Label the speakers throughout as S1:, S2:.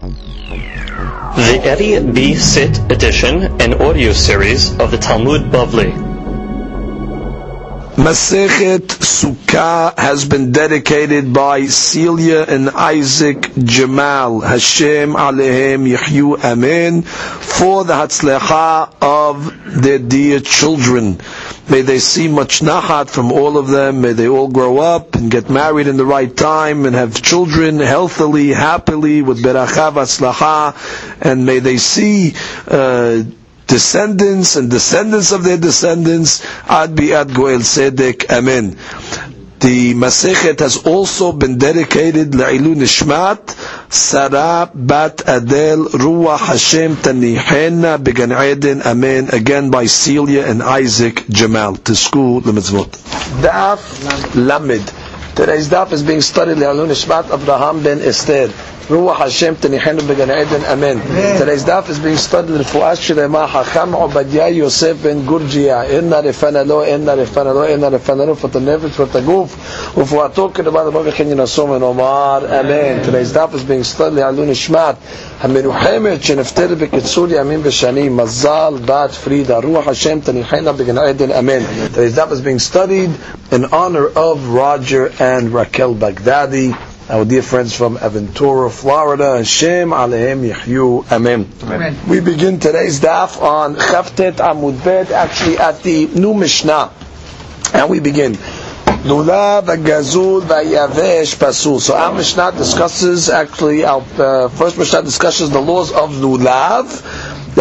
S1: The Eddie B. Sit edition and audio series of the Talmud Bavli.
S2: Masechet Sukkah has been dedicated by Celia and Isaac Jamal. Hashem Alehem Yehyu Amen. For the Hatzlecha of their dear children. May they see much nachat from all of them. May they all grow up and get married in the right time and have children healthily, happily, with beracha v'atzlacha. And may they see uh, descendants and descendants of their descendants, ad bi'ad goel sedek, amen. The Masechet has also been dedicated La'ilu Nishmat, Sarah Bat Adel Ruach Hashem Tanihena Began Eden, Amen, again by Celia and Isaac Jamal, to school the mitzvot. Daf Lamed. Today's daf is being studied La'ilu Nishmat Abraham ben Esther. Ruach Hashem Tanihenu Began Eden, Amen. Today's daf is being studied in Fuash Shirema Hacham Obadiah Yosef ben Gurjia. Inna refana lo, inna refana lo, inna refana lo, for the nefesh, for the goof, ופועתו כדבר דבר וכן ינשוא ונאמר אמן. Today's daf is being studied לעלו נשמת המנוחמת שנפטרת בקיצור ימים ושנים. מזל בת פרידה, רוח השם תניחנה בגן עדן אמן. Today's daf is being studied in honor of Roger and Raquel Baghdadi our dear friends from Aventura, Florida. Hashem Alehem Yehyu Amen. Amen. We begin today's daf on Chaftet Amud Bet, actually at the new Mishnah. And we begin. Lulav Gazul Vayavesh Pasul. So our Mishnah discusses, actually, our uh, first Mishnah discusses the laws of Lulav.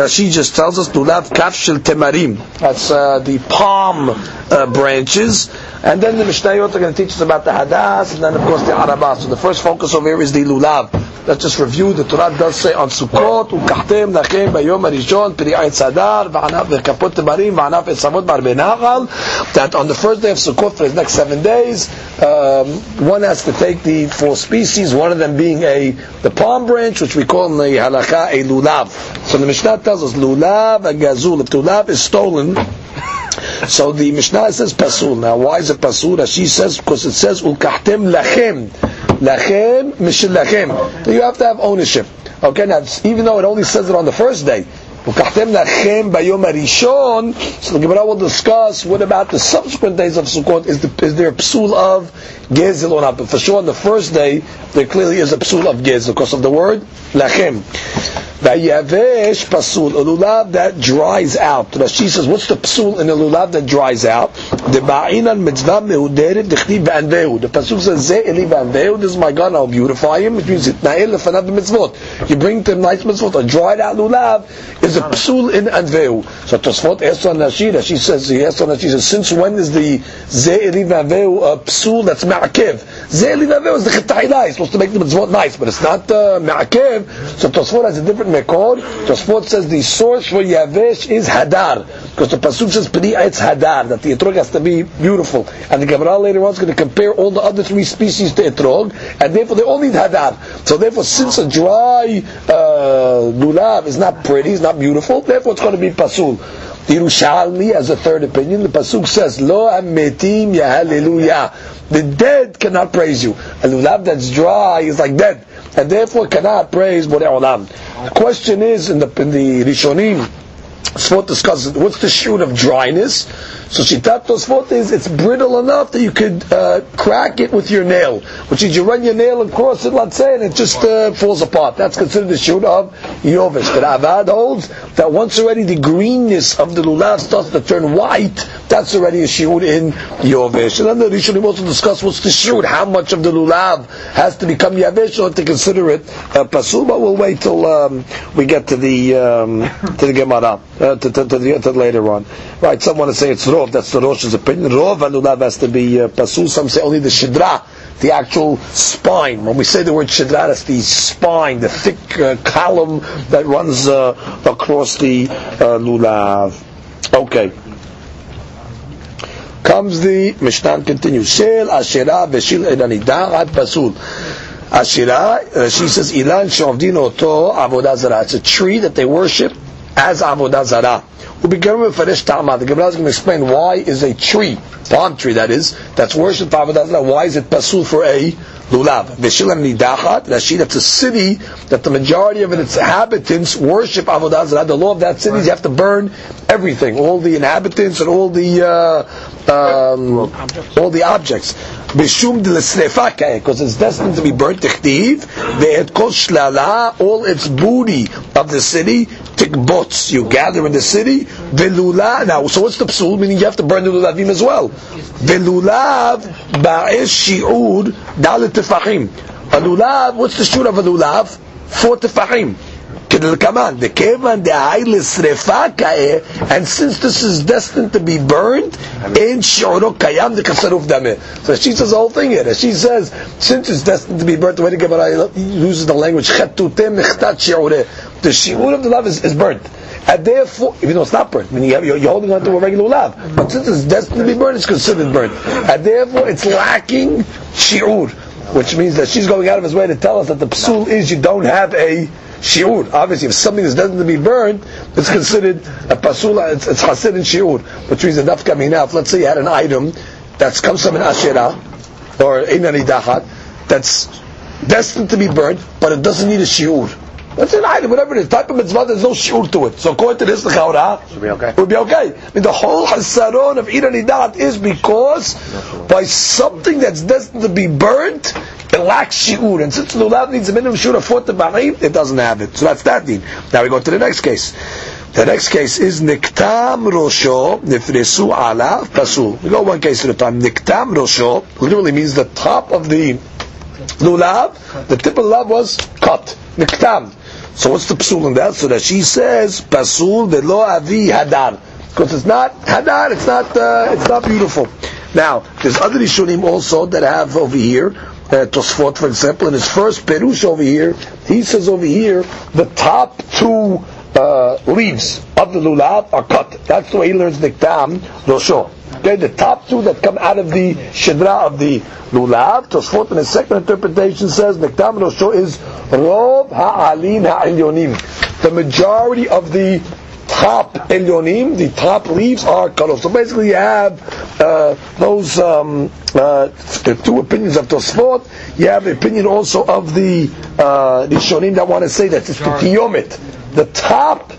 S2: She just tells us Lulav Kafshil Temarim. That's uh, the palm uh, branches. And then the Mishnayot are going to teach us about the Hadas, and then of course the Arabah. So the first focus over here is the Lulav. Let's just review. The Torah does say on Sukkot, Ukachtem Nachem Bayom Arishon, Piri Ein Sadar, V'anaf V'kapot Temarim, V'anaf Etzavot Bar Benachal, that on the first day of Sukkot for the next seven days, um, one has to take the four species, one of them being a the palm branch, which we call in the Halakha a Lulav. So the Mishnah tells us Lulav and Gazul. If Lulav is stolen, so the Mishnah says pasul. Now, why is it pasul? As she says, because it says ulkahtem lachem, lachem mishil lachem. You have to have ownership. Okay, now even though it only says it on the first day, So the Gemara will discuss what about the subsequent days of Sukkot? Is, the, is there a psul of gezel or not? But for sure, on the first day, there clearly is a psul of gezel because of the word lachem. Pasul, a lulav that dries out. Rashi says, what's the pasul in a lulav that dries out? The ba'inan mitzvah mehuderet dechtiv v'anvehu. The pasul says, ze eli v'anvehu, this is my God, I'll beautify him. It means, na'el lefanav mitzvot. You bring to him nice mitzvot. A dried out lulav is a pasul in anvehu. So Tosfot asks on Rashi, Rashi says, he asks on Rashi, says, since when is the ze eli a pasul that's ma'akev? Ze eli is the chetayla. It's supposed to make the mitzvot nice, but it's not uh, ma'akev. So Tosfot has a different Mekor, Tosfot says the source for Yavesh is Hadar, because the Pasuk says Pedi'a, it's Hadar, that the Etrog has to be beautiful. And the Gemara later on is going to compare all the other three species to Etrog, and therefore they all need Hadar. So therefore, since a dry uh, Lulav is not pretty, it's not beautiful, therefore it's going to be Pasul. Yerushalmi has a third opinion. The pasuk says, "Lo ametim hallelujah." The dead cannot praise you. A lulav that's dry is like dead and therefore cannot praise Borei Olam. The question is in the in the Rishonim, Sfot discusses what's the shoot of dryness. So Shitat Tosfot is it's brittle enough that you could uh, crack it with your nail, which is you run your nail across it, let's say, and it just uh, falls apart. That's considered the shoot of Yovish. But Avad holds that once already the greenness of the lulav starts to turn white, that's already a shoot in Yovish. And then the Rishonim also discuss what's the shoot, how much of the lulav has to become Yavish or to consider it uh, pasul. But we'll wait till um, we get to the um, to the Gemara. Uh, to, to, to, the, to later on. Right, some want to say it's Rov, that's the Rosh's opinion. Rov and Lulav has to be uh, Pasul, some say only the Shidra, the actual spine. When we say the word Shidra, that's the spine, the thick uh, column that runs uh, across the uh, Lulav. Okay. Comes the Mishnah continues. Shel Asherah Veshil Edanidah Ad Pasul. Asherah, uh, she says, Ilan Shovdin Oto Avodah Zarah. It's a tree that they worship as Avodah Zarah. The Gemara is going to explain why is a tree, palm tree that is, that's worshipped Avodah Zarah, why is it pasul for a lulav. Veshil nidachat, Rashi, that's a city that the majority of its inhabitants worship avodah zarah. The law of that city is you have to burn everything, all the inhabitants and all the uh, um, all the objects. Bishum because it's destined to be burnt. All its booty of the city. Tikbots, you gather in the city. Velula. Now, so what's the psul? Meaning you have to burn the lulavim as well. Velulav ba'es shi'ud dalet tefachim. A lulav. What's the shi'ud of a lulav? Four tefachim. כדלקמן, דכיוון דהאי לשרפה כאה, and since this is destined to be burned, אין שיעורו קיים דכסרוף דמה. So she says the whole thing here. She says, since it's destined to be burnt, the way the Gemara uses the language, חטוטה מחטאת שיעורי. The shiur of the love is, is burnt. And therefore, even though it's not burnt, I mean, you are holding on to a regular love, but since it's destined to be burned, it's considered burnt. And therefore, it's lacking shiur, which means that she's going out of his way to tell us that the psul is you don't have a shiur. Obviously, if something is destined to be burned, it's considered a pasula. It's, it's hasid and shiur, which means enough coming out. Let's say you had an item that's comes from an ashera or inani dahat that's destined to be burned, but it doesn't need a shiur. That's an item, whatever it is. Type of mitzvah, there's no shiur to it. So according to this, the chaura
S3: Should be okay.
S2: It would be okay. I mean, the whole hasaron of inani dahat is because by something that's destined to be burnt, it lacks shiur, and since lulav needs a minimum shiur of four tebachim, it doesn't have it. So that's that din. Now we go to the next case. The next case is niktam rosho nifresu alav pasul. We go one case at a time. Niktam rosho literally means the top of the lulav. The tip of the lulav was cut. Niktam. So what's the pasul in that? So that she says pasul velo avi hadar. Because it's not hadar, it's not uh, it's not beautiful. Now, there's other Rishonim also that have over here uh, Tosfot, for example, in his first Perush over here, he says over here, the top two uh, leaves of the lulav are cut. That's the way he learns Niktam Rosho. Okay, the top two that come out of the shidra of the lulav, Tosfot in his second interpretation says Niktam Rosho is Rob Ha'alin Ha'elyonim. The majority of the top elyonim, the top leaves are cut off. So basically, you have uh, those um, uh, the two opinions of Tosfot. You have the opinion also of the uh, the shonim that want to say that it's the tiyomit, the top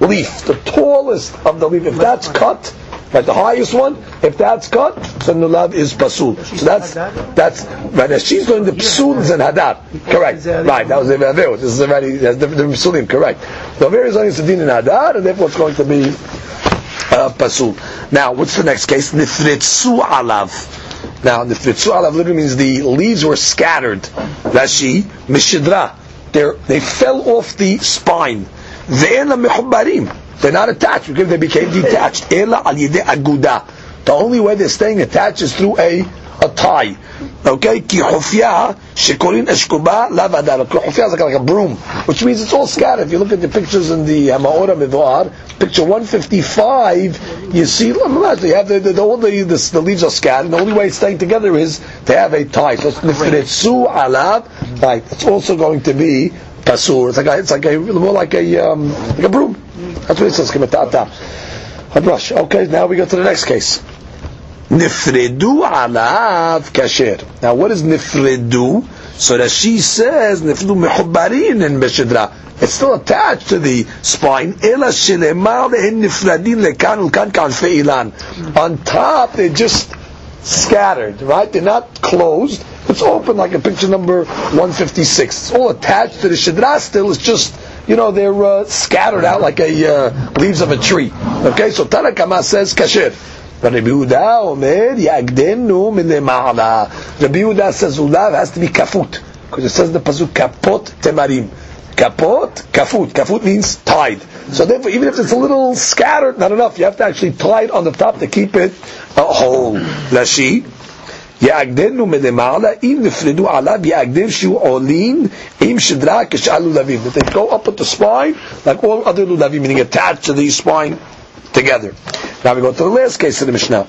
S2: leaf, the tallest of the leaf. If that's cut, right, the highest one, if that's cut, so nulav is pasul. So that's that's right. Now she's going to psul and hadar. Correct. Right. That was the This is already that's the, the psulim. Correct. The very is only sedin and hadar, and therefore it's going to be uh, pasul. Now, what's the next case? Nifritzu alav. Now, nifritzu alav literally means the leaves were scattered. Rashi mishidra. They they fell off the spine. Ve'ena mechubarim. They're not attached because they became detached. Ela al aguda. The only way they're staying attached is through a a tie. Okay, ki hofya shekolin eshkuba lavadar. Is like, like a broom, which means it's all scattered. If you look at the pictures in the Hamaora Midvar, picture 155, you see, you have the, the, the, all the, the, the leaves are scattered. The only way it's staying together is to have a tie. So it's nifretsu alav. Right, it's also going to be pasur. It's like a, it's like a more like a um, like a broom. That's what it says. A brush. Okay, now we go to the next case. Nifredu alav kasher. Now, what is nifredu? So that she says nifredu mechubarin in beshedra. It's still attached to the spine. Ela shelemar lehin nifradin lekan ulkan kanfe ilan. On top, they're just scattered, right? They're not closed. It's open like a picture number 156. It's all attached to the shedra still. It's just, you know, they're uh, scattered out like a uh, leaves of a tree. Okay, so Tanakama says kasher. Rabbi Yehuda Omer Yagdenu Milema'ala. Rabbi Yehuda says Ulav has to be kafut. Because it says the pasuk kapot temarim. Kapot, kafut. Kafut means tied. So therefore, even if it's a little scattered, not enough. You have to actually tie it on the top to keep it uh, whole. Lashi. יעגדנו מלמעלה, אם נפרדו עליו, יעגדן שהוא עולין עם שדרה כשאר לולבים. That they go up at the spine, like all other lulavim, meaning attached to the spine together. Now we go to the last case of the Mishnah.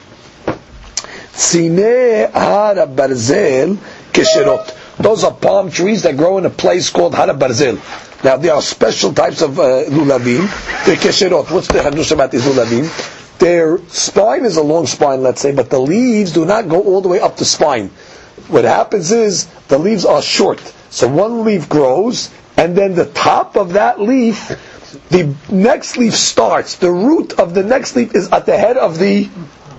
S2: Tzine hara barzel kesherot. Those are palm trees that grow in a place called hara barzel. Now there are special types of uh, lulavim. They're kesherot. What's the hadush about these lulavim? Their spine is a long spine, let's say, but the leaves do not go all the way up the spine. what happens is the leaves are short. So one leaf grows, and then the top of that leaf, the next leaf starts. The root of the next leaf is at the head of the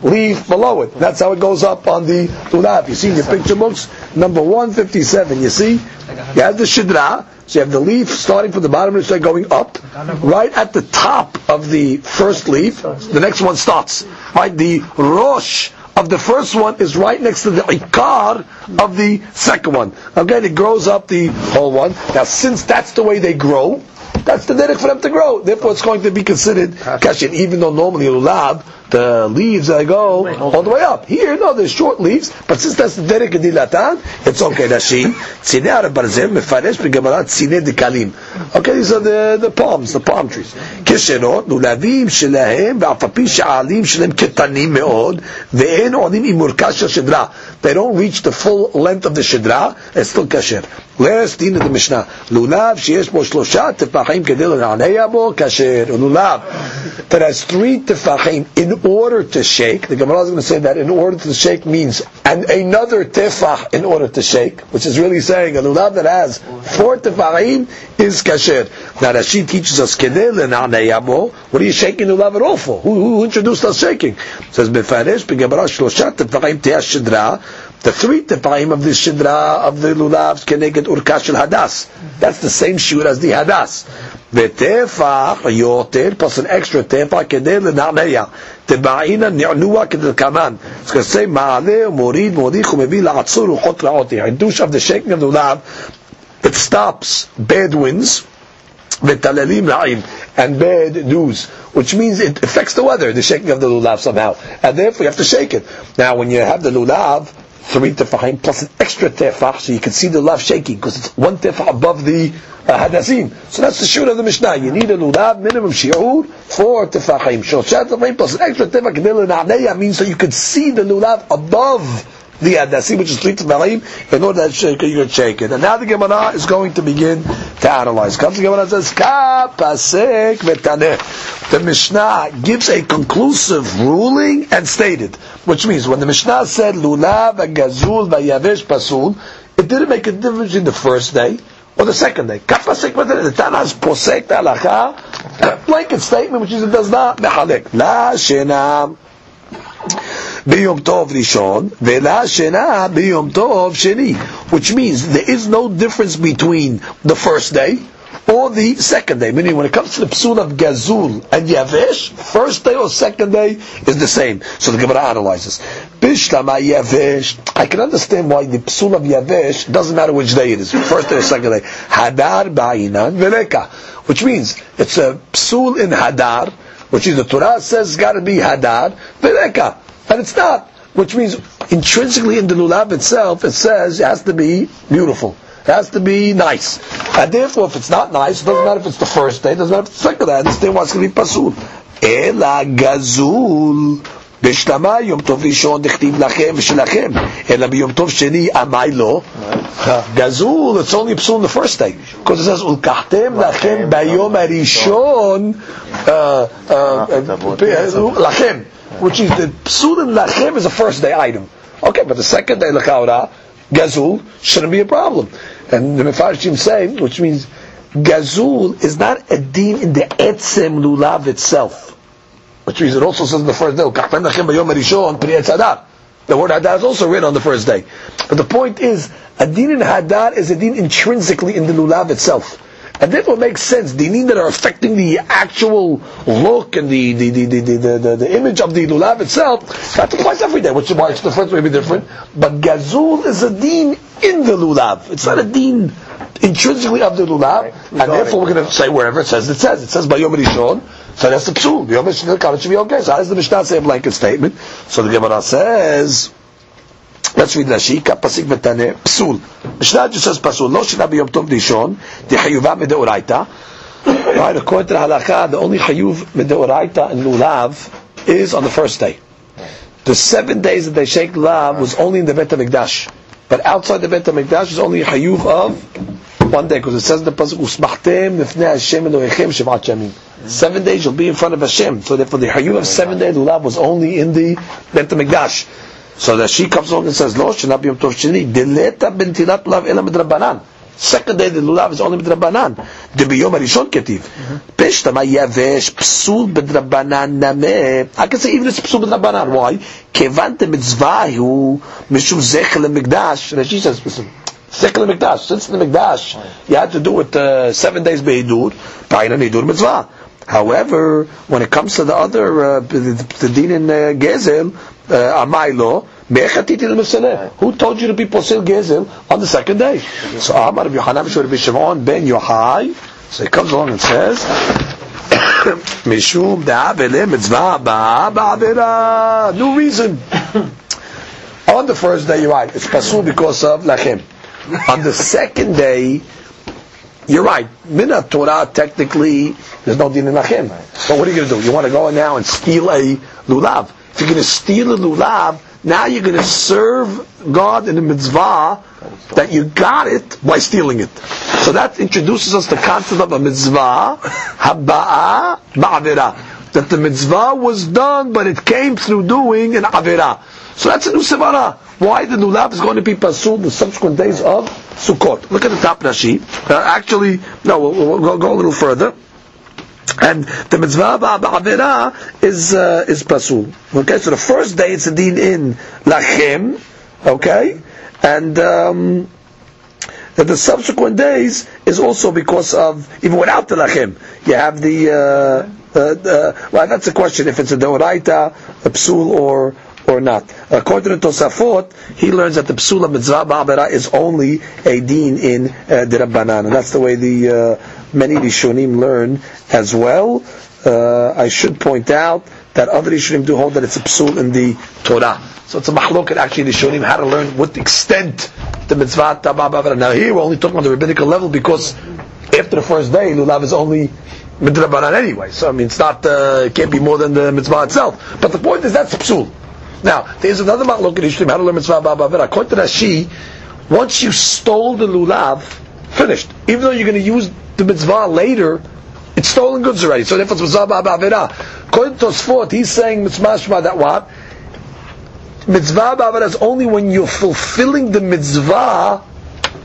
S2: leaf below it. That's how it goes up on the lulav. You see in your picture books, number 157, you see? You have the shidra, so you have the leaf starting from the bottom and shidra going up. Right at the top of the first leaf, the next one starts. Right, the rosh of the first one is right next to the ikar of the second one. Again, it grows up the whole one. Now, since that's the way they grow, that's the derech for them to grow. Therefore, it's going to be considered kashin, even though normally lulav, the leaves that go all the way up. Here, no, there's short leaves, but since that's the derek dilatan, it's okay. Rashi, tzine ara barzem mefaresh begamara tzine dikalim. Okay, these are the, the palms, the palm trees. כשנות, לולבים שלהם, ואף על פי שהעלים שלהם קטנים מאוד, ואין עולים עם אורכה של שדרה. They don't reach the full length of the שדרה, it's still כשר. last דין of the משנה, לולב שיש בו שלושה טפחים כדי לנענע בו, כשר. לולב that has three tefachim in order to shake. The Gemara is going to say that in order to shake means and another tefach in order to shake, which is really saying a lulav that has four tefachim is kasher. Now Rashi teaches us kedel lenaneyamo. What are you shaking the lulav at all for? Who, who introduced us shaking? It says befarish begemara shloshat tefachim te'ash shidra the three tefaim of the shidra of the lulavs get urkash hadas. That's the same shiur as the hadas. V'tefach yoter plus an extra tefach kedei l'na'neya. Teba'ina ni'nua kaman. It's going to say ma'ale morid morich u'mevi la'atzur u'chot ra'oti. Hidush of the shaking of the lulav. It stops bad winds. V'talelim ra'im. And bad news. Which means it affects the weather, the shaking of the lulav somehow. And therefore you have to shake it. Now when you have the lulav, three tefahim plus an extra tefah, so you can see the lulav shaking because it's one tefah above the uh. So that's the shoot of the Mishnah. You need a lulav minimum shiur four tefahim. Shoshat tefahim plus an extra tefah means so you can see the lulav above the hadasim, which is three tefahim, in order that you can shake it. And now the Gemara is going to begin to analyze. Comes the Gemara says, Ka pasek vetaneh. The Mishnah gives a conclusive ruling and stated, which means when the Mishnah said lulav gazul vayavesh pasul, it didn't make a difference in the first day or the second day. Ka pasek vetaneh. The Tana's posek halacha, blanket statement, which is it does not mechalek. La shenam biyom tov rishon, vela tov which means there is no difference between the first day or the second day. Meaning, when it comes to the psul of gazul and yavesh, first day or second day is the same. So the Gemara analyzes. Bishlama yavesh. I can understand why the psul of yavesh doesn't matter which day it is, first day or second day. Hadar ba'inan veleka, which means it's a psul in hadar, which is the Torah says got to be hadar veleka And it's not. Which means intrinsically in the lulav itself, it says it has to be beautiful. It has to be nice. And therefore, if it's not nice, it doesn't matter if it's the first day, it doesn't matter if it's the second day. I understand why it's going to be pasul. Ela gazul. בשלמה יום טוב ראשון דכתיב לכם ושלכם, אלא ביום טוב שני עמי לא. גזול, it's only psul in the first day. Because it says, ולקחתם לכם ביום הראשון, לכם which is the psulim lachem is a first day item. Okay, but the second day lechaura gazul shouldn't be a problem. And the mefarshim say, which means gazul is not a din in the etzem lulav itself, which means it also says in the first day the word hadar is also written on the first day. But the point is, a din in hadar is a din intrinsically in the lulav itself. And therefore it makes sense. Dinim that are affecting the actual look and the the, the, the, the, the, the image of the lulav itself, that applies every day, which is why it's the first may be different. But gazul is a din in the lulav. It's not a din intrinsically of the lulav, and therefore we're going to say wherever it says it says. It says by Yom Rishon, so that's the psul. Yom Rishon should be okay. So how does the Mishnah say a blanket statement? So the Gemara says, Let's read Rashika, Pasik Metaneh, Psul. Mishnah just says Pasul, Lo Shina B'Yom Tov Rishon, Dehayuvah Medeoraita. Right, according to the halakha, the only Chayuv Medeoraita and Lulav is on the first day. The seven days that they shake Lulav was only in the Bet HaMikdash. But outside the Bet HaMikdash is only chayuv of one day, because it says in the Pasuk, Usmachtem Nifnei Hashem Elohechem Shevat Shamim. Seven days you'll be in front of Hashem. So therefore the Chayuv of seven days Lulav was only in the Bet HaMikdash. So that she comes along and says, Lo, shenab yom tov sheni, deleta bentilat lav ela midrabanan. Second day the lulav is only midrabanan. De biyom harishon ketiv. Peshta ma yavesh psul midrabanan name. I can say even it's psul midrabanan. Why? Kevan te mitzvah hu mishum zechel mikdash. Rashi says, listen, zechel mikdash. Since the mikdash, you had to do it uh, seven days beidur. Paina nidur mitzvah. However, when it comes to the other, uh, the, the din in uh, Gezel, uh, Amaylo, who told you to be posil gezel on the second day? So Amar Rabbi Yohanan Shimon ben Yochai. So he comes along and says, Mishum da'avele mitzvah. New reason. on the first day, you're right. It's pasul because of lachem. On the second day, you're right. Mina Torah, technically, there's no din in lachem. But what are you going to do? You want to go now and steal a lulav. If you're going to steal a lulav, now you're going to serve God in a mitzvah that you got it by stealing it. So that introduces us the concept of a mitzvah, haba'a ma'avira. That the mitzvah was done, but it came through doing an avira. So that's a new sevara. Why the lulav is going to be pasul the subsequent days of Sukkot. Look at the top Rashi. Uh, actually, no, we'll, we'll go, go, a little further. And the mitzvah ba'avera is uh, is pasul. Okay, so the first day it's a din in lachem. Okay, and um, the subsequent days is also because of even without the lachem, you have the. Uh, uh, uh, well, that's a question if it's a deoraita, a psul, or or not. According to Tosafot, he learns that the psula mitzvah ba'abera is only a din in uh, Rabbanan, and that's the way the uh, many Rishonim learn as well. Uh, I should point out that other Rishonim do hold that it's a psul in the Torah. So it's a mahloket actually Rishonim how to learn what extent the mitzvah ba'abera. Now here we're only talking on the rabbinical level because after the first day, lulav is only midrabanan anyway. So I mean, it's not uh, it can't be more than the mitzvah itself. But the point is that's psul. Now, there's another look at Ishlim, how to learn mitzvah ba'avera. According to Rashi, once you stole the lulav, finished. Even though you're going to use the mitzvah later, it's stolen goods already. So therefore it's mitzvah ba'avera. According to Tosfot, he's saying mitzvah that what? Mitzvah ba'avera is only when you're fulfilling the mitzvah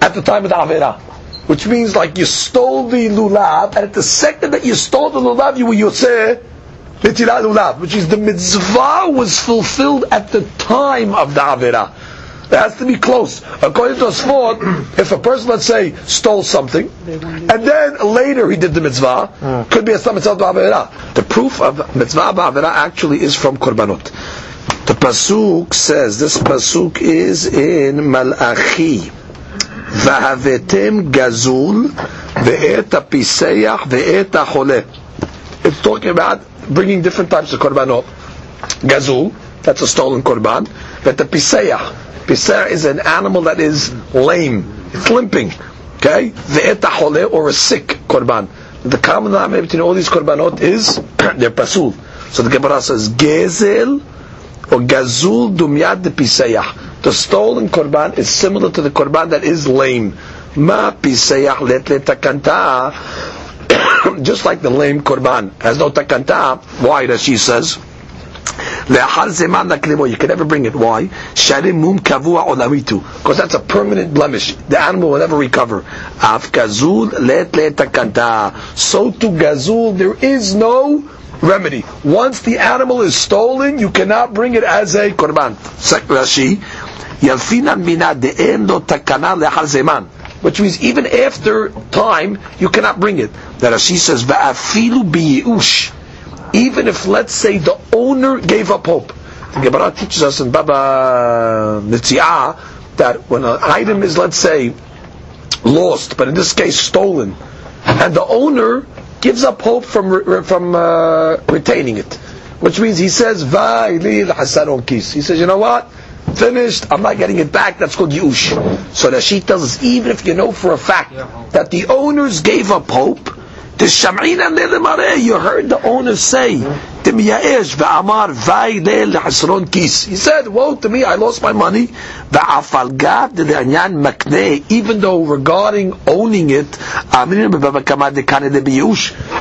S2: at the time of the avera. Which means like you stole the lulav, and at the second that you stole the lulav, you were Netilat Lulav, which is the mitzvah was fulfilled at the time of the Avera. It has to be close. According to Tosfot, if a person, let's say, stole something, and then later he did the mitzvah, mm. could be a mitzvah. The proof of mitzvah ba'avera actually is from korbanot. The pasuk says this pasuk is in Malachi. Vahavetem gazul ve'et piseach ve'et. It's talking about bringing different types of korbanot. Gazul, that's a stolen korban, but the pisayah is an animal that is lame, it's limping. Okay, ve'eta hole or a sick korban. The common name between all these korbanot is they're pasul. So the Gemara says gezel or gazul dumyad de pisayah. The stolen korban is similar to the korban that is lame. Ma pisayah let letakanta just like the lame korban has no takanta. Why? That she says. You can never bring it. Why? Sharimum kavua olamitu. Because that's a permanent blemish. The animal will never recover. Af gazul let So to gazul there is no remedy. Once the animal is stolen, you cannot bring it as a korban. Rashi. Yalfinan mina de'en lo takana lehal zeman which means even after time, you cannot bring it. That Rashi says, "Va'afilu biyush." Even if, let's say, the owner gave up hope. The Gemara teaches us in Baba Metzia that when an item is, let's say, lost, but in this case stolen, and the owner gives up hope from from uh, retaining it, which means he says, kis. He says, you know what? finished, I'm not getting it back, that's called Yush. So the sheet tells us, even if you know for a fact that the owners gave up hope, the Sham'ina you heard the owner say, He said, woe to me, I lost my money. Even though regarding owning it,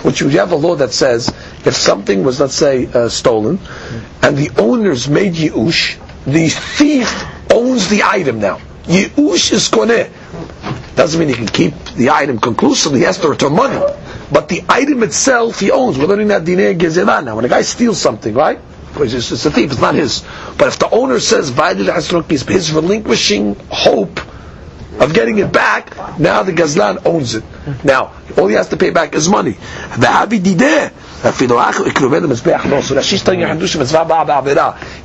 S2: which you have a law that says, if something was, let's say, uh, stolen, and the owners made Yush, the thief owns the item now. Yeush is koneh. Doesn't mean he can keep the item conclusively. He has to return money. But the item itself he owns. We're learning that dineh gezelah now. When a guy steals something, right? Because it's, it's a thief, it's not his. But if the owner says, is his relinquishing hope of getting it back, now the Gazlan owns it. Now, all he has to pay back is money.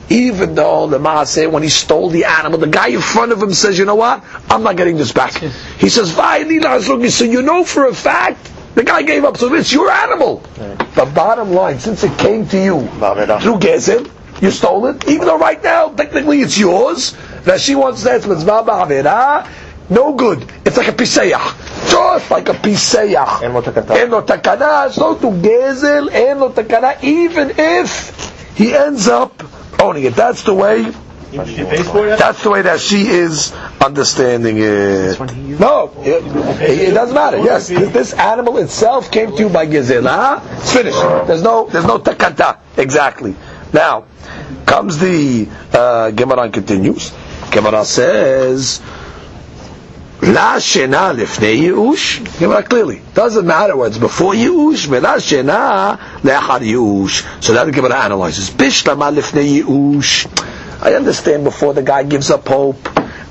S2: Even though the Maaseh, when he stole the animal, the guy in front of him says, you know what, I'm not getting this back. He says, so you know for a fact, the guy gave up, so it's your animal. The bottom line, since it came to you through Gezel, you stole it, even though right now, technically it's yours, that she wants that mitzvah ba'avera, no good. It's like a pisayah. Just like a pisayah. En lo takana. So to gezel, en lo takana, even if he ends up owning it. That's the way that's the way that she is understanding it. No, it, it doesn't matter. Yes, this animal itself came to you by Gezela. It's finished. There's no, there's no takata. Exactly. Now, comes the uh, Gemara continues. Gemara says, La shena lifnei yush. Gemara clearly doesn't matter whether it's before yush, but la shena lechar yush. So that Gemara analyzes. Bishlama lifnei yush. I understand before the guy gives up hope.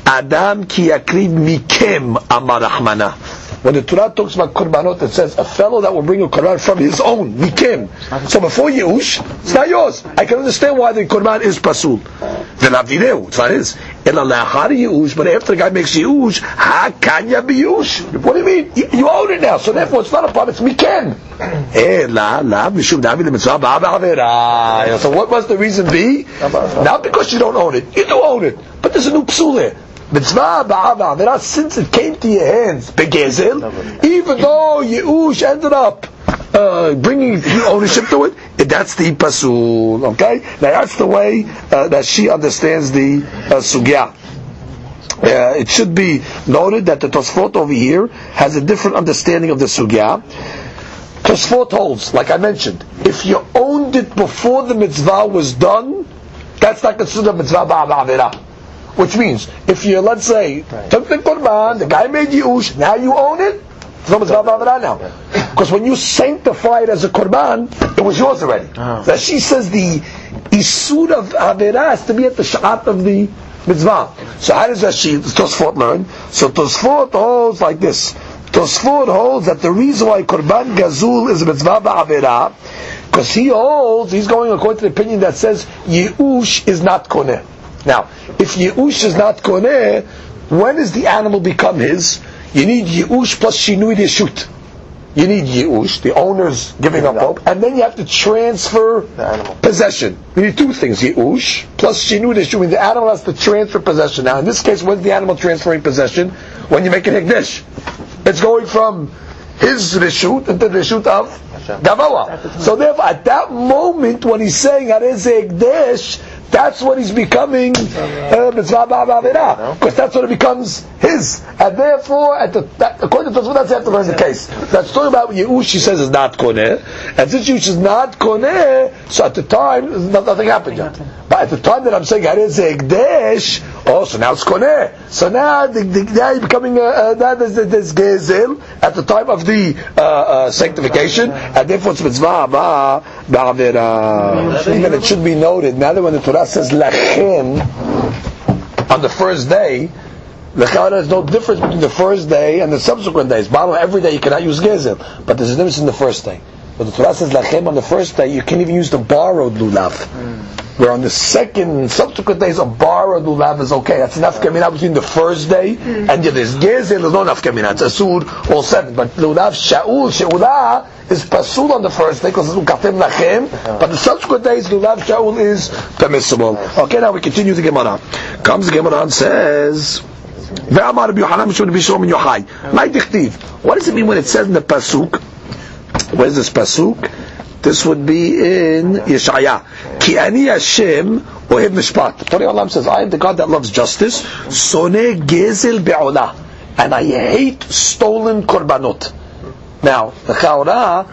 S2: Adam ki yakriv mikem amarachmana. When the Torah talks about korbanot, it says a fellow that will bring a korban from his own, mikim. So before Yehush, it's not yours. I can understand why the korban is pasul. V'lavireu, it's not his. Ela la'achar Yehush, but after the guy makes Yehush, ha kanya b'Yehush. What do you mean? You, you own it now, so therefore it's not a problem, it's mikim. Ela eh, la mishum davi l'mitzvah ba'avera. So what must the reason be? Not because you don't own it. You do own it. But there's a new psul here mitzvah since it came to your hands, begezel, even though Yeush ended up uh, bringing ownership to it, that's the pasul. Okay, now that's the way uh, that she understands the uh, sugya. Uh, it should be noted that the Tosfot over here has a different understanding of the sugya. Tosfot holds, like I mentioned, if you owned it before the mitzvah was done, that's not considered a mitzvah ba'avera. Which means, if you, let's say, right. took the Qurban, the guy made Yush, now you own it, not Mitzvah now. Because when you sanctify it as a Qurban, it was yours already. Oh. That she says the Isur of Avera has to be at the Shat of the Mitzvah. So how does that she, Tosfot learn? So Tosfot holds like this. Tosfot holds that the reason why Qurban Gazul is a Mitzvah Ba'avera, because he holds, he's going according to the opinion that says Yeush is not Koneh. Now, if Yeush is not Koneh, eh, when does the animal become his? You need Yeush plus Shinui Yeshut. You need Yeush, the owner's giving up hope, and then you have to transfer possession. You need two things, Yeush plus Shinui Yeshut. The animal has to transfer possession. Now, in this case, when's the animal transferring possession? When you make an Higdish. It's going from his Rishut into the Rishut of Gavawa. So therefore, at that moment, when he's saying Arez Higdish, that's what he's becoming uh, mitzvah ba'avera because that's what it becomes his. And therefore at the that, according to Tosfot that's have to learn the case. That's talking about Yeush she says is not koneh. And since Yeush is not koneh so at the time nothing happened yet. But at the time that I'm saying Harez Egdesh oh so now it's koneh so now the, the, now you're becoming uh, uh, now there's, there's gezel at the time of the uh, uh, sanctification and therefore it's mitzvah ba'avera even it should be noted now that when the Torah says lachem on the first day, the Chara is no difference between the first day and the subsequent days. Bottom every day you cannot use gezel, but there's a difference in the first day. But the Torah says lachem on the first day, you can't even use the borrowed lulav. Mm. Where on the second, subsequent days, a borrowed lulav is okay. That's enough keminah between the first day mm. and there's gezel, there's no enough keminah. It's asur, all seven. But lulav shaul, sheulah, is pasul on the first day because it's ukatim lachem, but the subsequent days lulav shaul is permissible. Okay, now we continue the Gemara. Comes the Gemara and says. What does it mean when it says in the pasuk? Where's this pasuk? This would be in Yeshaya. Ki ani Hashem ohev mishpat. Torah Olam says, I am the God that loves justice. Sone gezel be'olah. And I hate stolen korbanot. Now, the Chaura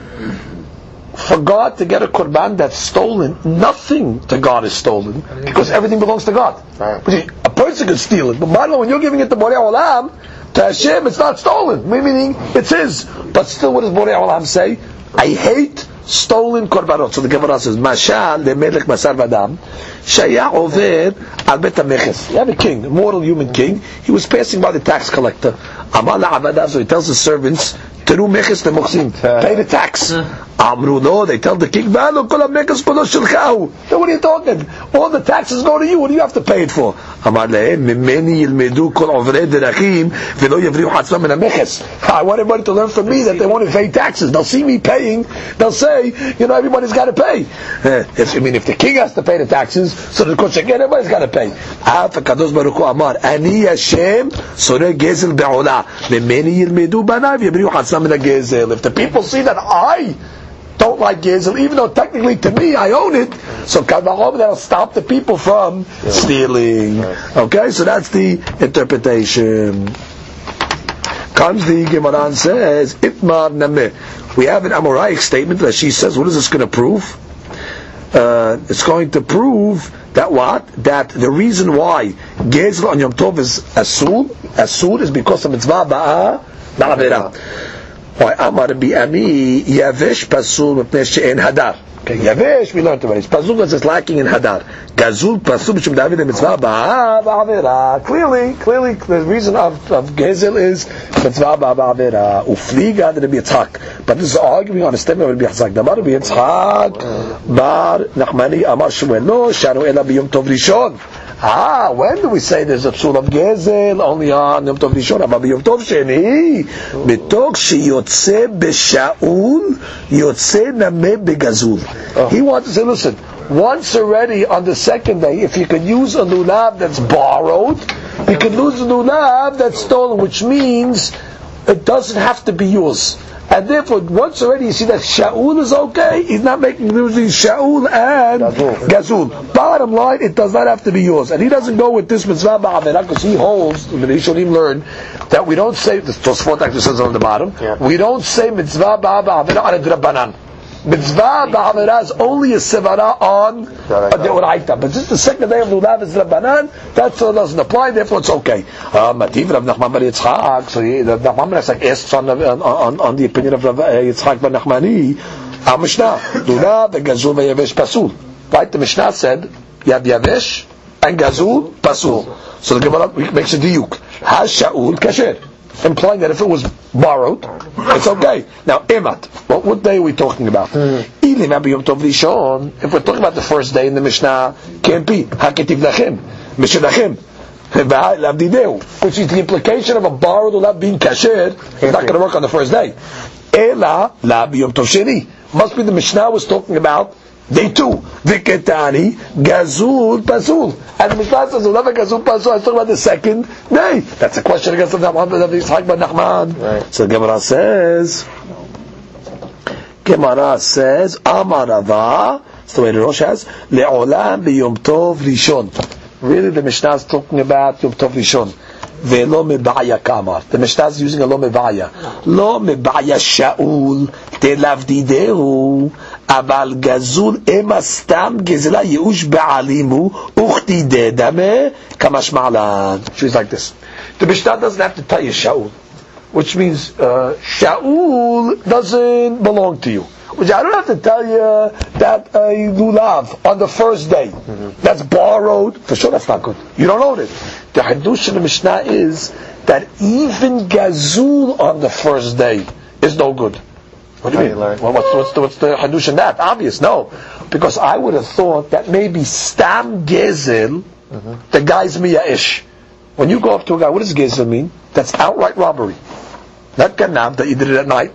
S2: For God to get a korban that's stolen, nothing to God is stolen because everything belongs to God.
S3: Right.
S2: A person could steal it, but Marlon, when you're giving it to Borei Olam, to Hashem, it's not stolen. Meaning it's his. But still, what does Borei Olam say? I hate stolen korbanot. So the Gemara says, Mashal lemelech masar vadam, shaya over al bet hameches. You have a king, a mortal human king. He was passing by the tax collector. Amal la'avadav, so he tells his servants, Teru. Pay the tax. Amru no, they tell the king, Valo kolo shilchahu. What are you talking? All the taxes go to you, what do you have to pay it for? Amar lehem, mimeni kol derachim, velo min. I want everybody to learn from me that they want to pay taxes. They'll see me paying, they'll say, you know, everybody's got to pay. Eh, if, I mean, if the king has to pay the taxes, so the coach again, everybody's got to pay. Af Baruch Hu Amar, Ani Hashem, Sore Gezel mimeni banav Samina Gezel. If the people see that I don't like Gezel, even though technically to me I own it, so Kavahom, that'll stop the people from yeah. stealing. Right. Okay, so that's the interpretation. Comes the Gemara and says, Itmar Nameh. We have an Amoraic statement that she says, what is this going to prove? Uh, it's going to prove that what? That the reason why Gezel on Yom Tov is Asur, Asur is because of Mitzvah Ba'ah Ba'avera. Why? Amar bi'ami yavesh pasul mepnei she'en hadar. Okay, yavesh we learned already. It's pasul because it's lacking in hadar. Gazul pasul b'shem David mitzvah ba'a ba'avera. Clearly, clearly, the reason of, of gezel is mitzvah ba'a ba'avera. Ufliga the Rabbi Yitzhak. But this is arguing on a statement of Rabbi Yitzhak. Damar Rabbi Yitzhak bar Nachmani amar Shmuel no shanu ela b'yom tov rishon. Ah, when do we say there's a psul of gezel? Only on Yom Tov Rishon, אבל ביום טוב שני, מתוך שיוצא בשאול, יוצא נמה בגזול. He wants to say, listen, once already on the second day, if you could use a lulav that's borrowed, you can use a lulav that's stolen, which means it doesn't have to be yours. And therefore, once already you see that Shaul is okay, he's not making between Shaul and Gazul. Bottom line, it does not have to be yours. And he doesn't go with this mitzvah ba'avera because he holds, the Rishonim learn, that we don't say, the Tosfot actually says on the bottom,
S3: Yeah.
S2: we don't say mitzvah ba'avera on a drabanan. Mitzvah ba'avera is only a sevara on a deoraita. But just the second day of Lulav is Rabbanan, that still doesn't apply, therefore it's okay. Uh, Mativ Rav Nachman bar Yitzchak, so the Nachman bar Yitzchak asks on, on, on, the opinion of Rav uh, Yitzchak bar Nachmani, our Mishnah, Lulav v'gazul v'yavesh pasul. Right, the Mishnah said, you have yavesh and gazul pasul. So the Gemara makes a diuk. Has Shaul kasher. Implying that if it was borrowed, it's okay. Now, imat. What, what day are we talking about? Hmm. Ilim Yom Tov Rishon. If we're talking about the first day in the Mishnah, can't be. Haketiv lachem. Mishnachem. Which is the implication of a borrowed lulav being kasher. It's not going to work on the first day. Ela la biyom tov. Must be the Mishnah was talking about day two. Viketani gazul pasul. And the Mishnah says lulav gazul pasul. I talking about the second day. That's a question against the Nachman of Yitzchak ben Nachman.
S3: Right.
S2: So Gemara says. Gemara says, Amar Rava, that's the way the Rosh has, Le'olam b'yom tov rishon. Really, the Mishnah is talking about Yom Tov Rishon. Ve'lo mebaya kamar. The Mishnah is using a lo mebaya. Lo mebaya sha'ul, telav didehu, אבל גזול אמה סתם גזלה ייאוש בעלימו וכתידדמה כמשמע לן. She's like this. The Mishnah doesn't have to tell you Shaul which means uh, Shaul doesn't belong to you. Which I don't have to tell you that a lulav on the first day that's borrowed. For sure, that's not good. You don't own it. The hadush in the Mishnah is that even gazul on the first day is no good. What do you mean? Well, what's, what's, the, what's the hadush in that? Obvious, no. Because I would have thought that maybe stam gezel, the guy's miya'ish. When you go up to a guy, what does gezel mean? That's outright robbery. Not ganab, that you did it at night.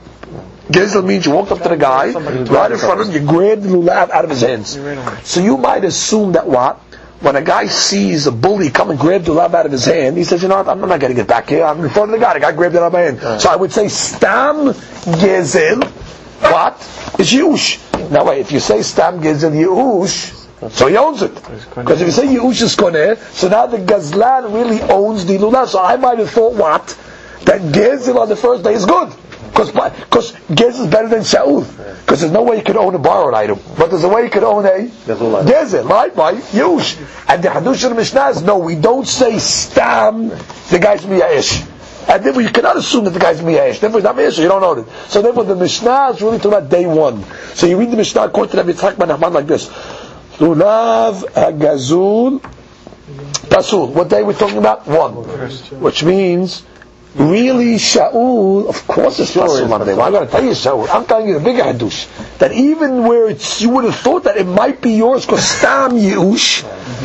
S2: Gezel means you walked up to the guy, right in front of him, you grabbed the lulav out of his hands. So you might assume that what? When a guy sees a bully come and grab the lulav out of his hand, he says, you know what, I'm not going getting it back here. I'm in front of the guy. The guy grabbed it out of my hand. So I would say, stam gezel, what? It's yush. Now wait, if you say stam gezel yush, so he owns it. Because if you say yush is koneh, so now the gazlan really owns the lulav. So I might have thought what? That gezel on the first day is good. Because because Gez is better than Shaul. Because there's no way you could own a borrowed item, but there's a way you could own a Gezel, right? Right? Yush. And the Hadush of the Mishnah is no, we don't say Stam. The guy's Miya'ish. And therefore, you cannot assume that the guy's miyash. Therefore, he's not miyash. You don't know it. So therefore, the Mishnah is really talking about day one. So you read the Mishnah according to Rabbi Yitzchak ben Nachman like this: Lulav hagazul pasul. What day we're talking about? One, uh, which means. Really, Shaul, of course it's pasul on day. Well, I'm going to tell you, Shaul. I'm telling you the bigger hadush that even where it's, you would have thought that it might be yours because stam yush.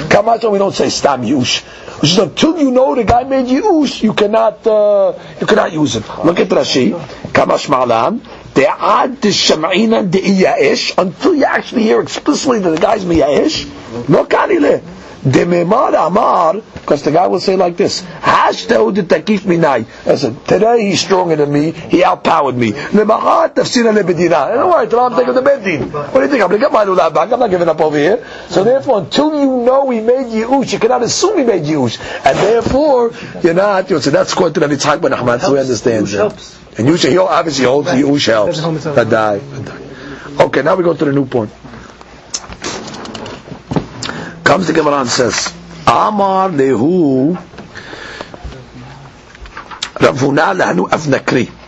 S2: Kamash, we don't say stam yush. Which is until you know the guy made yush, you cannot uh, you cannot use it. Look at Rashi, Kamash Malan. De'ad de de'iya'ish, until you actually hear explicitly that the guy's miya'ish, no kanile. Dememar Amar, because the guy will say like this, Hashtahu de takif minai. said, today he's stronger than me, he outpowered me. Lemachat tafsina lebedina. Don't worry, tomorrow I'm taking the bedin. What do you think? I'm going to get my lulav back, I'm not giving up over here. So therefore, until you know he made Yush, you cannot assume he made Yush. And therefore, you're not, you know, so that's to Rabbi Tzchak ben Ahmad, so he understands
S3: helps.
S2: And Yush, he obviously holds the Yush helps. Badai. Okay, now we go to the new point. Comes the Gemara and says, Amar lehu Rav Huna lahanu avnakri.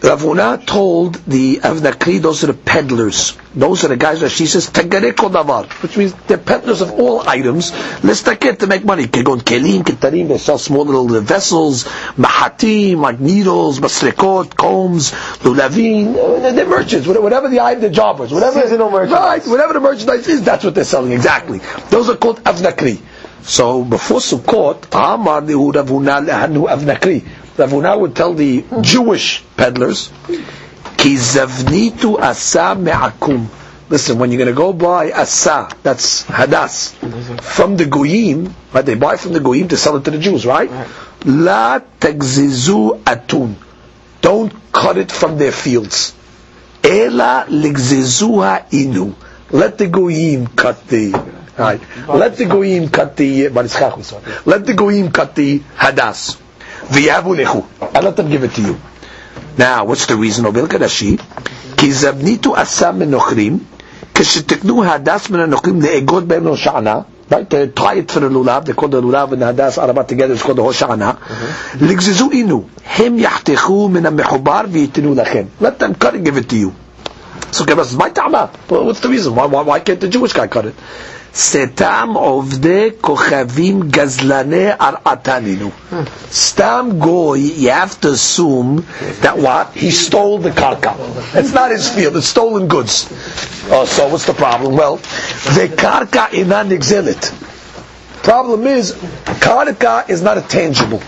S2: Rav Huna told the Avnakri, those are the peddlers. Those are the guys that she says, Tagareko davar, which means they're peddlers of all items. Let's take it to make money. Kegon kelim, kitarim, they sell small little vessels, mahatim, like needles, masrekot, combs, lulavin, they're merchants, whatever the item, the jobbers, whatever.
S3: Seasonal merchandise.
S2: Right, whatever the merchandise is, that's what they're selling, exactly. Those are called Avnakri. So before Sukkot, Amar Rav Huna Avnakri. Rav Huna would tell the Jewish peddlers, Ki zavnitu asa me'akum. Listen, when you're going to go buy asa, that's hadas, from the goyim, right? They buy from the goyim to sell it to the Jews, right? La tagzizu atun. Don't cut it from their fields. Ela ligzizuha inu. Let the goyim cut the right. Let the goyim cut the let the goyim cut the hadas. V'yavu and let them give it to you. Now, what's the reason? Look at Rashi. כי זבניתו עשה מנוכרים, כשתקנו הדס מן הנוכרים לאגוד בהם להושענה, right, to try it for the lulav, they call the lulav and the hadas araba together, it's called the hoshana, לגזזו אינו, הם יחתכו מן המחובר וייתנו לכם. Let them cut and give it to you. So Gemara says, my tama. What's the reason? Why, why, why can't the Jewish guy cut it? Setam ovde kochavim gazlane ar ar'ataninu. Stam goy, you have to assume that what? He stole the karka. It's not his field, it's stolen goods. Uh, so what's the problem? Well, the karka inan exilit. Problem is, karka is not a tangible.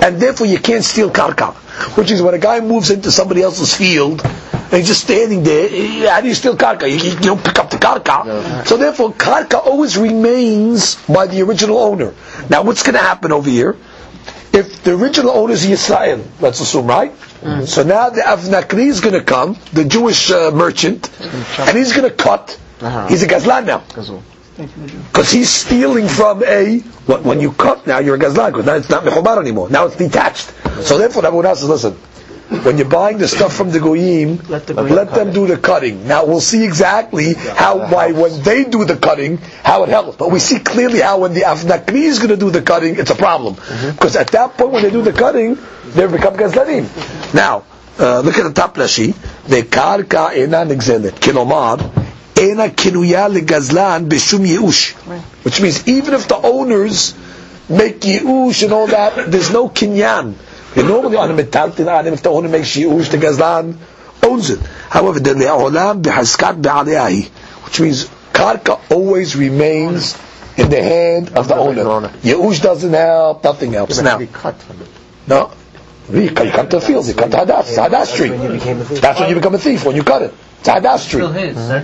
S2: And therefore you can't steal karka. Which is when a guy moves into somebody else's field, and he's just standing there, how do you steal karka? You, you don't pick up the karka. So therefore, karka always remains by the original owner. Now what's going to happen over here? If the original owner is a Yisrael, let's assume, right? Mm-hmm. So now the Avnakri is going to come, the Jewish uh, merchant, mm-hmm. and he's going to cut. Uh-huh. He's a Gazlan now. Because he's stealing from a, what, when you cut now, you're a Gazlan, because now it's not Mechobar anymore. Now it's detached. So therefore, everyone else says, listen, when you're buying the stuff from the goyim,
S3: Let the goyim cut
S2: them
S3: it.
S2: do the cutting. Now we'll see exactly how why when they do the cutting how it helps. But we see clearly how when the avnakri is going to do the cutting, it's a problem because at that point when they do the cutting, they become gazlanim. Now uh, look at the top rashi. The karka ena nigzelet kilomar ena kinuya legazlan b'shum yeush, which means even if the owners make yeush and all that, there's no kinyan. They normally on a metaltin on if the owner makes yeush, the gazlan owns it. However, the le'olam b'haskat be'aliyahi, which means karka always remains in the hand of the owner. Yeush doesn't help, nothing helps. Now,
S3: cut from it.
S2: no. You cut, the field, you cut the hadas, it's a tree.
S3: When you became a thief.
S2: That's when you become a thief, when you cut it. It's a hadas tree.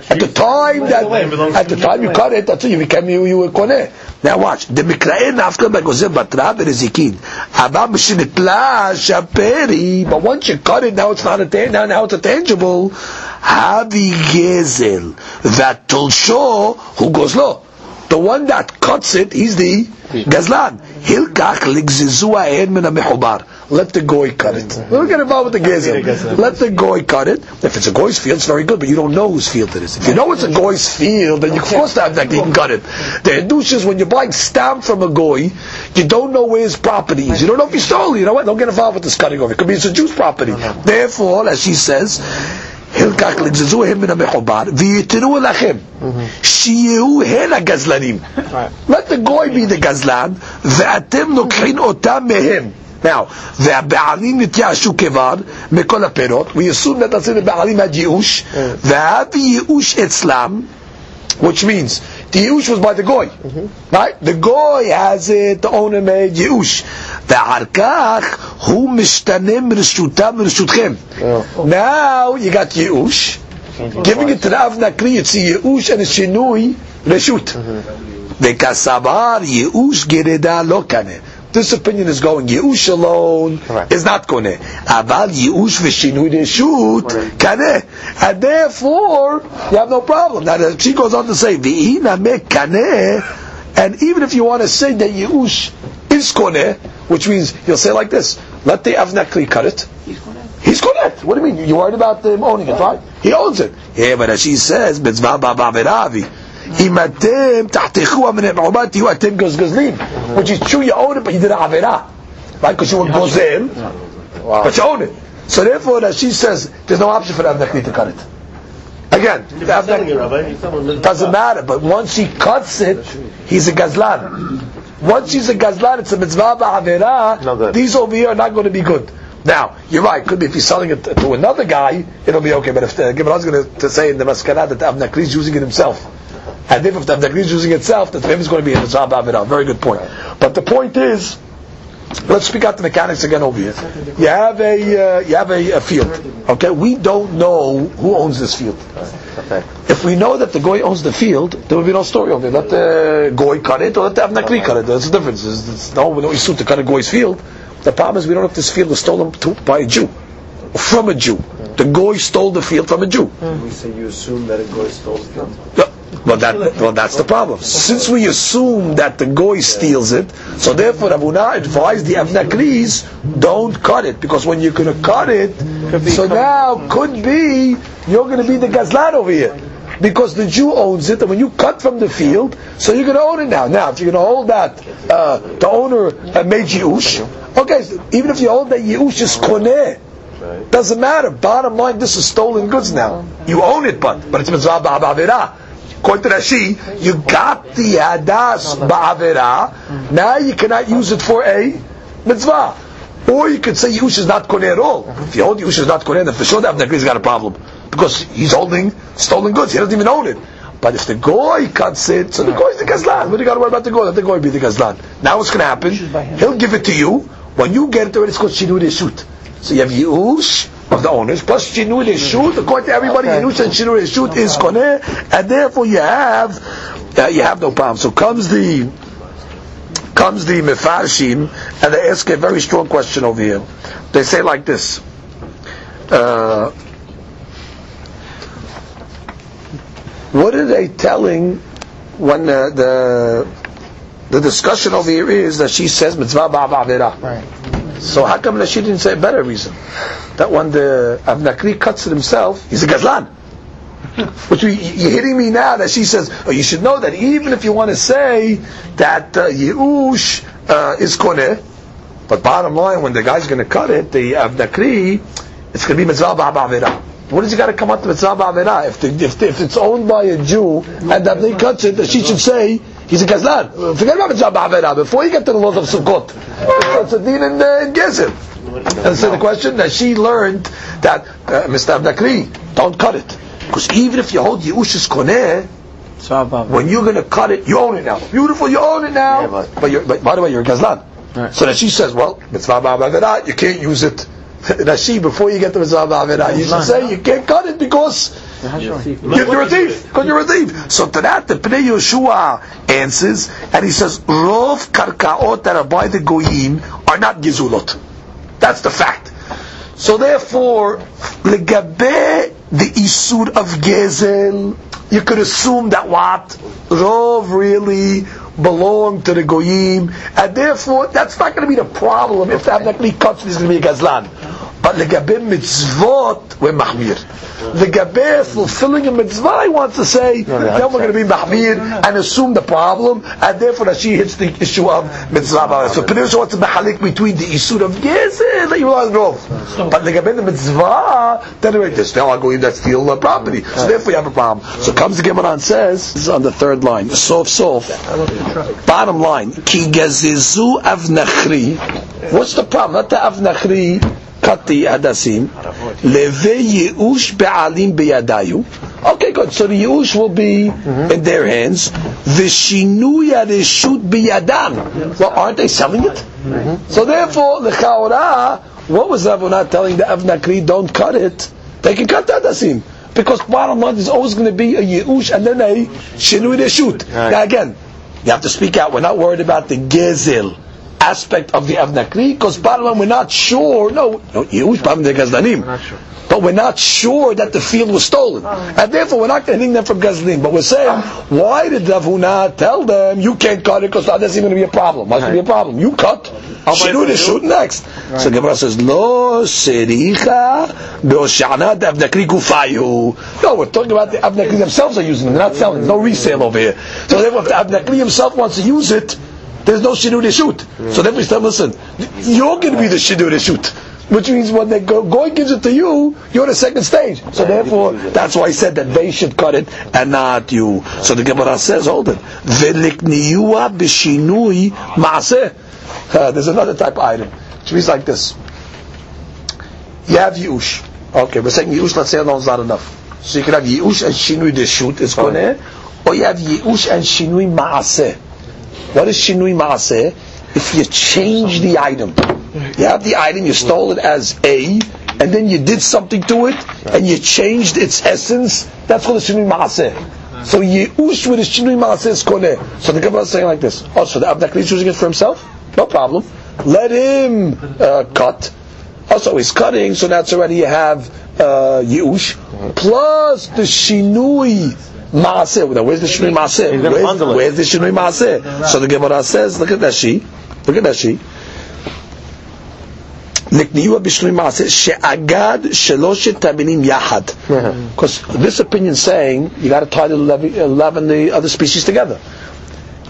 S2: At the time that, at the time you cut it, that's when you became, you, you were koneh. Now watch. The mikra'e nafka b'gozer batra b'rezikin. Aba b'shinitla shaperi. But once you cut it, now it's not a, tan- now, now it's a tangible. Havi gezel. That tolsho who goes low. The one that cuts it, he's the gazlan. Hilkach ligzizua en min ha-mechubar. let the goy cut it. Don't get involved with the gezel. Let the goy cut it. If it's a goy's field, it's very good, but you don't know whose field it is. If you know it's a goy's field, then you're forced to have that, you can cut it. The Hiddush is when you're buying stamp from a goy, you don't know where his property is. You don't know if he stole it. You know what? Don't get involved with this cutting over. It could be it's a Jew's property. Therefore, as she says, הלקח לגזזוהם מן המחובר ויתנו לכם שיהיו הן הגזלנים. Let the goy be the גזלן ואתם לוקחים אותם מהם. Now, והבעלים יתייאשו כבר מכל הפירות, we assume that that's the בעלים had ייאוש, והאב ייאוש אצלם, which means the ייאוש was by the goy, right? The goy has it, the owner made ייאוש. ואחר כך הוא משתנה מרשותם מרשותכם. Now you got ייאוש, giving it to the אב נקרי, it's ייאוש and it's שינוי רשות. וכסבר ייאוש גרדה לא קנה. this opinion is going Yeush alone is not koneh. Aval Yeush v'shinui reshut kaneh, and therefore you have no problem. Now she goes on to say v'ina me kaneh, and even if you want to say that Yeush is koneh, which means you'll say like this: Let the avnakli cut it. He's koneh. What do you mean? You're worried about him owning it, right? He owns it. Yeah, but as she says, mitzvah ba'aviravi imatem tahtechu min al-umati hu atem. Which is true, you own it, but you did a avera. Right? Because you were gozem, but you own it. So therefore, she says, there's no option for the Avnechli to cut it. Again, it doesn't matter, but once he cuts it, he's a gazlan. Once he's a gazlan, it's a mitzvah ba'avera, these over here are not going to be good. Now, you're right, could be if he's selling it to another guy, it'll be okay, but if uh, Gimel is going to say in the Maskarad that Avnechli is using it himself, and if the Avnakli is using itself, the Tefim is going to be in a Mitzvah Ba'avirah. Very good point. But the point is, let's speak out the mechanics again over here. You have a uh, you have a, a, field. Okay, we don't know who owns this field. Okay. If we know that the goy owns the field, there will be no story over here. Let the goy cut it or let the Avnakli cut it. There's a difference. There's, there's no no issue to cut a goy's field. The problem is we don't know if this field was stolen to, by a Jew, from a Jew. The goy stole the field from a Jew.
S3: We say you assume that a goy stole the field.
S2: Well, that, well, that's the problem. Since we assume that the goy steals it, so therefore Abuna advised the Avnakris, don't cut it, because when you're going to cut it, so now could be you're going to be the Gazlan over here. Because the Jew owns it, and when you cut from the field, so you're going to own it now. Now, if you're going to hold that, uh, the owner uh, made Yush, okay, so even if you hold that Yush is koneh, doesn't matter. Bottom line, this is stolen goods now. You own it, but but it's mitzvah ba'avirah. According to Rashi, you got the hadas ba'avera. Now you cannot use it for a mitzvah. Or you could say Yush is not koneh at all. If you hold Yush is not koneh, then for sure the Avnakri's got a problem. Because he's holding stolen goods. He doesn't even own it. But if the goy cuts it, so the goy is the gazlan. What do you got to worry about the goy? Let the goy be the gazlan. Now what's going to happen? He'll give it to you. When you get it, it's called shinu reshut. So you have Yush of the owners plus shinu reshut. According to everybody, okay. Yush and shinu reshut is koneh, and therefore you have uh, you have no problem. So comes the comes the mefarshim, and they ask a very strong question over here. They say like this. Uh, what are they telling when the, the the discussion over here is that she says mitzvah ba'avera.
S3: Right.
S2: So how come that she didn't say a better reason? That when the Avnakri cuts it himself, he's a gazlan. Which we, you're hitting me now that she says, oh, you should know that even if you want to say that uh, Yeush uh, is koneh, but bottom line, when the guy's going to cut it, the Avnakri, it's going to be mitzvah ba'avera. What does he got to come up to mitzvah ba'avera? If, the, if, the, if it's owned by a Jew and the Avnakri cuts it, she should say he's a gazlan. Forget about mitzvah ba'avera. Before you get to the laws of Sukkot, it's a din in, uh, in. And so the question that she learned that uh, Mr. Avnakri, don't cut it. Because even if you hold Yeush is koneh, when you're going to cut it, you own it now. Beautiful, you own it now.
S3: Yeah, but-
S2: but, you're, but by the way, you're a gazlan.
S3: Right.
S2: So that she says, well, mitzvah you can't use it. Rashi, before you get to mitzvah you should say you can't cut it because you're, you're a thief. Because you're a thief. So to that, the Pnei Yeshua answers, and he says, Rov karkaot that are by the goyim are not gizulot. That's the fact. So therefore, legabe the isur of gezel, you could assume that what Rov really belong to the goyim, and therefore that's not going to be the problem if the avnakli cuts. There's going to be a gazlan. But legabe mitzvot, we're mahmir. Legabe fulfilling a mitzvah, I want to say, then we're going to be mahmir and assume the problem, and therefore Rashi hits the issue of mitzvah. So Pnei Yeshua wants to mahalik between the issue of gezeh that you are grove. But legabe the mitzvah, then we're just now I'm going to steal the property. So therefore you have a problem. So comes the Gemara and says, this is on the third line, sof sof. Bottom line, ki gezizu avnachri. What's the problem? Not the avnachri cut the hadasim. Leve yeush be'alim beyadayu. Okay, good. So the yeush will be in their hands. V'shinui areshut biyadam. Well, aren't they selling it? So therefore, the chaora, what was Avonah telling the Avnakri? Don't cut it. They can cut the hadasim. Because bottom line is always going to be a yeush and then a shinui reshut. Now again, you have to speak out. We're not worried about the gezel aspect of the Avnakri, because bottom we're not sure, no, no Yehush, bottom the Gazlanim, but we're not sure that the field was stolen. And therefore, we're not getting them from Gazlanim. But we're saying, why did Davuna tell them, you can't cut it, because that's even going to be a problem. What's going to be a problem? You cut, shoot it, shoot next. So Gemara says, Lo sericha be'oshana Avnakri gufayu. No, we're talking about the Avnakri themselves are using them, they're not selling, there's no resale over here. So therefore, if the Avnakri himself wants to use it, there's no shidur shoot. So then we start listen. You're going to be the shidur shoot. Which means when the goy gives it to you, you're the second stage. So therefore, that's why I said that they should cut it and not you. So the Gemara says, hold it. Velikniyua b'shinui maaseh. Uh, There's another type of item. Which means like this. You have yush. Okay, we're saying yush, let's say alone is not enough. So you can have yush and shinui to shoot, it's koneh. Or you have yush and shinui maaseh. What is shinui maaseh? If you change the item, you have the item, you stole it as A, and then you did something to it, and you changed its essence. That's called a shinui maaseh. So Yeush with a shinui maaseh is koneh. So the Gemara is saying like this. Oh, so the Abnakli is using it for himself? No problem. Let him uh, cut. Also, he's cutting, so that's already you have uh, Yeush, plus the shinui maaseh. Now, where's the shinui maaseh?
S4: He's gonna
S2: Where's,
S4: bundle it.
S2: where's the shinui maaseh? So the Gemara says, look at that she. Look at that she. נקניוע בשינוי מעשה שאגד שלושת המינים יחד. Because this opinion saying you got to tie the 11 11 the other species together.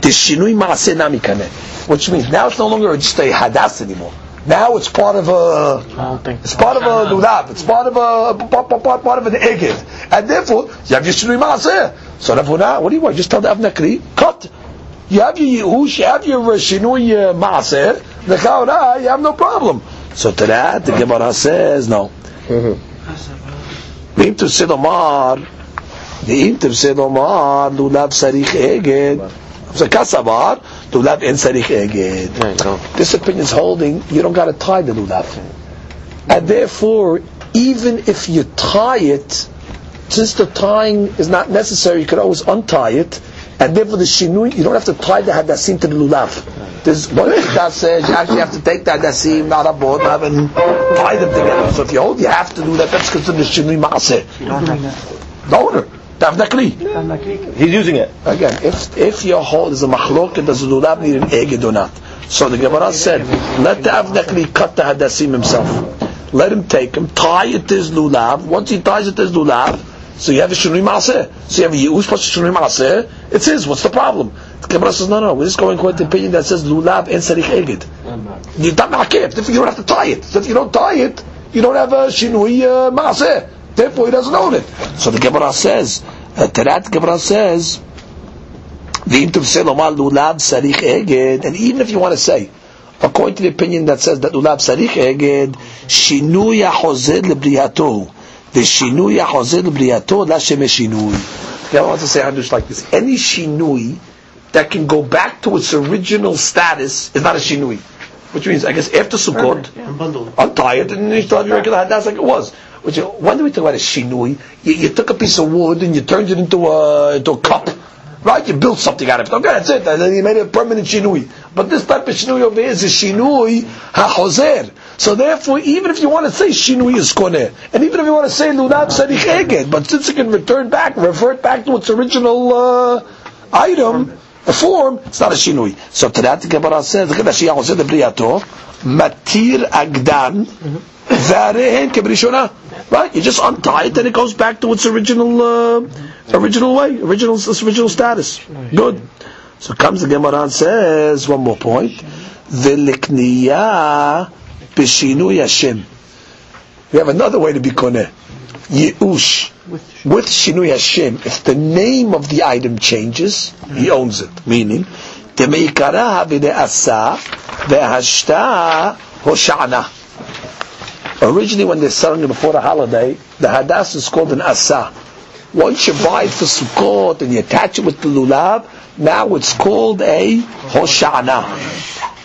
S2: The shinui maaseh nami kaneh. Which means now it's no longer just a hadas anymore. Now it's part of a, it's part of a lulav. It's part of a, part, part, part, part of an eged. And therefore, you have your shinui maaseh. So therefore now, what do you want? Just tell the Avnakri, cut. You have your Yehush, you have your Shinui Maaseh, the Chaura, you have no problem. So to that, the Gemara says, no. Mm-hmm. V'im tu Sidomar, v'im tu Sidomar, lulav sarich eged. So kasavar, lulav en sarich eged. This opinion is holding, you don't got to tie the lulav. And therefore, even if you tie it, since the tying is not necessary, you could always untie it, and therefore the shinui, you don't have to tie the hadassim to the lulav. There's one that says you actually have to take the hadassim, not a board, and tie them together. So if you hold, you have to do that. That's considered the shinui maaseh. The owner, the avnakli.
S4: He's using it.
S2: Again, if if your hole is a machlok, does the lulav need an eged or not? So the Gemara said, let the avnakli cut the hadassim himself. Let him take him, tie it to his lulav. Once he ties it to his lulav, so you have a shinui maaseh. So you have a yush plus a shinui maaseh. It's his. What's the problem? The Gemara says, no, no. We're just going according to the opinion that says lulav and sarich eged. You're not makif. If you don't have to tie it. So if you don't tie it, you don't have a shinui uh, maaseh. Therefore, he doesn't own it. So the Gemara says, uh, Tarat Gemara says, and even if you want to say, according to the opinion that says that Ulab Sarich Eged, Shinuya Hozed Lebriyato. The Shinuya Hozed Lebriyato, La Shemeshinui. I want to say Hadush like this. Any Shinui that can go back to its original status is not a Shinui. Which means, I guess, after Sukkot, I'm tired and you still have your regular Hadass like it was. Which, when do we talk about a shinui? You, you took a piece of wood and you turned it into a, into a cup. Right? You built something out of it. Okay, that's it. And then you made a permanent shinui. But this type of shinui over here is a shinui ha-hozer. So therefore, even if you want to say shinui is koneh, and even if you want to say lulav sarich eged, but since it can return back, revert back to its original uh, item, The form, it's not a shinui. So to that the Gemara says, look at that Shia Hoseh de Briyato, matir agdan, varehen kebrishona. Right? You just untie it and it goes back to its original, uh, original way, original, original status. Good. So comes the Gemara and says, one more point, v'likniya b'shinui Hashem. We have another way to be koneh. Yeush. With Shinui Hashem, if the name of the item changes, he owns it. Meaning, Demeikara asa vehashta hoshana. Originally, when they're selling it before the holiday, the hadas is called an asa. Once you buy it for Sukkot and you attach it with the lulav, now it's called a hoshana.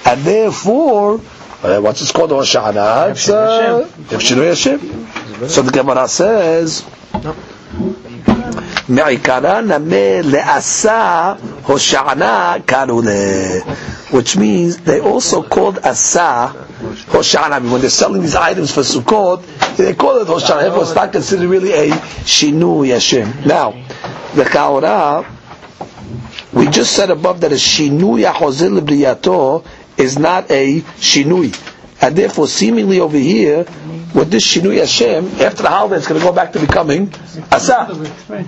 S2: And therefore, uh, what's it called hoshana? It's uh, Shinui Hashem. So the Gemara says, מעיקרה נמה לעשה הושענה קראו ל... Which means they also called asa Hoshana. I mean, when they're selling these items for Sukkot, they call it Hoshana. Therefore, it's not considered really a Shinu Hashem. Now, the Kaora, we just said above that a Shinu Yahozil Briyato is not a Shinui. And therefore, seemingly over here, with this Shinui Hashem, after the holiday, it's going to go back to becoming Asa.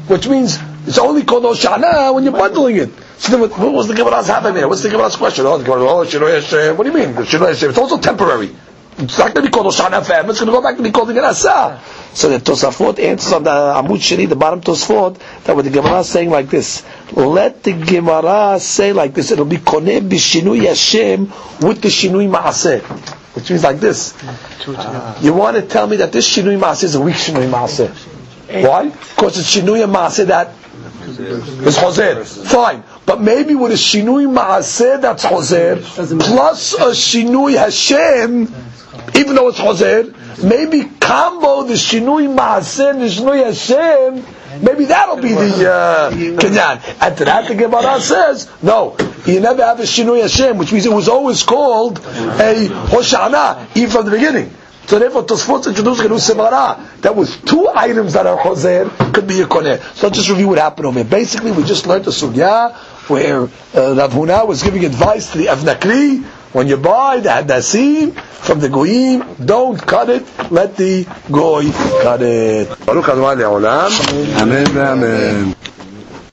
S2: Which means it's only called Oshana when you're bundling it. So then what, was the Gemara's happening there? What's the Gemara's question? Oh, the Gemara, oh, Shinui Hashem. What do you mean? The Shinui Hashem. It's also temporary. It's not going to be called Oshana Fem. It's going to go back to be called again Asa. So the Tosafot answers on the Amud Sheni, the bottom Tosafot, that what the Gemara is saying like this. Let the Gemara say like this. It'll be Koneh b'Shinui Hashem with the Shinui Maaseh. Which means like this. You want to tell me that this Shinui Maaseh is a weak Shinui Maaseh. Why? Because it's Shinui Maaseh that is Choser. Fine. But maybe with a Shinui Maaseh that's Choser, plus a Shinui Hashem, even though it's Choser, maybe combo the Shinui Maaseh and the Shinui Hashem, maybe that'll be the uh. And to that the Gemara says, no, you never have a Shinui Hashem, which means it was always called a Hoshana, even from the beginning. So therefore, Tosfot introduced Genu Semara. That was two items that are Choser, could be a Koneh. So let's just review what happened over here. Basically, we just learned the Sugya, where uh, Rav Huna was giving advice to the Avnakri, when you buy the Hadassim from the Goyim, don't cut it, let the Goy cut it. Baruch Adonai Le'olam. Amen, amen.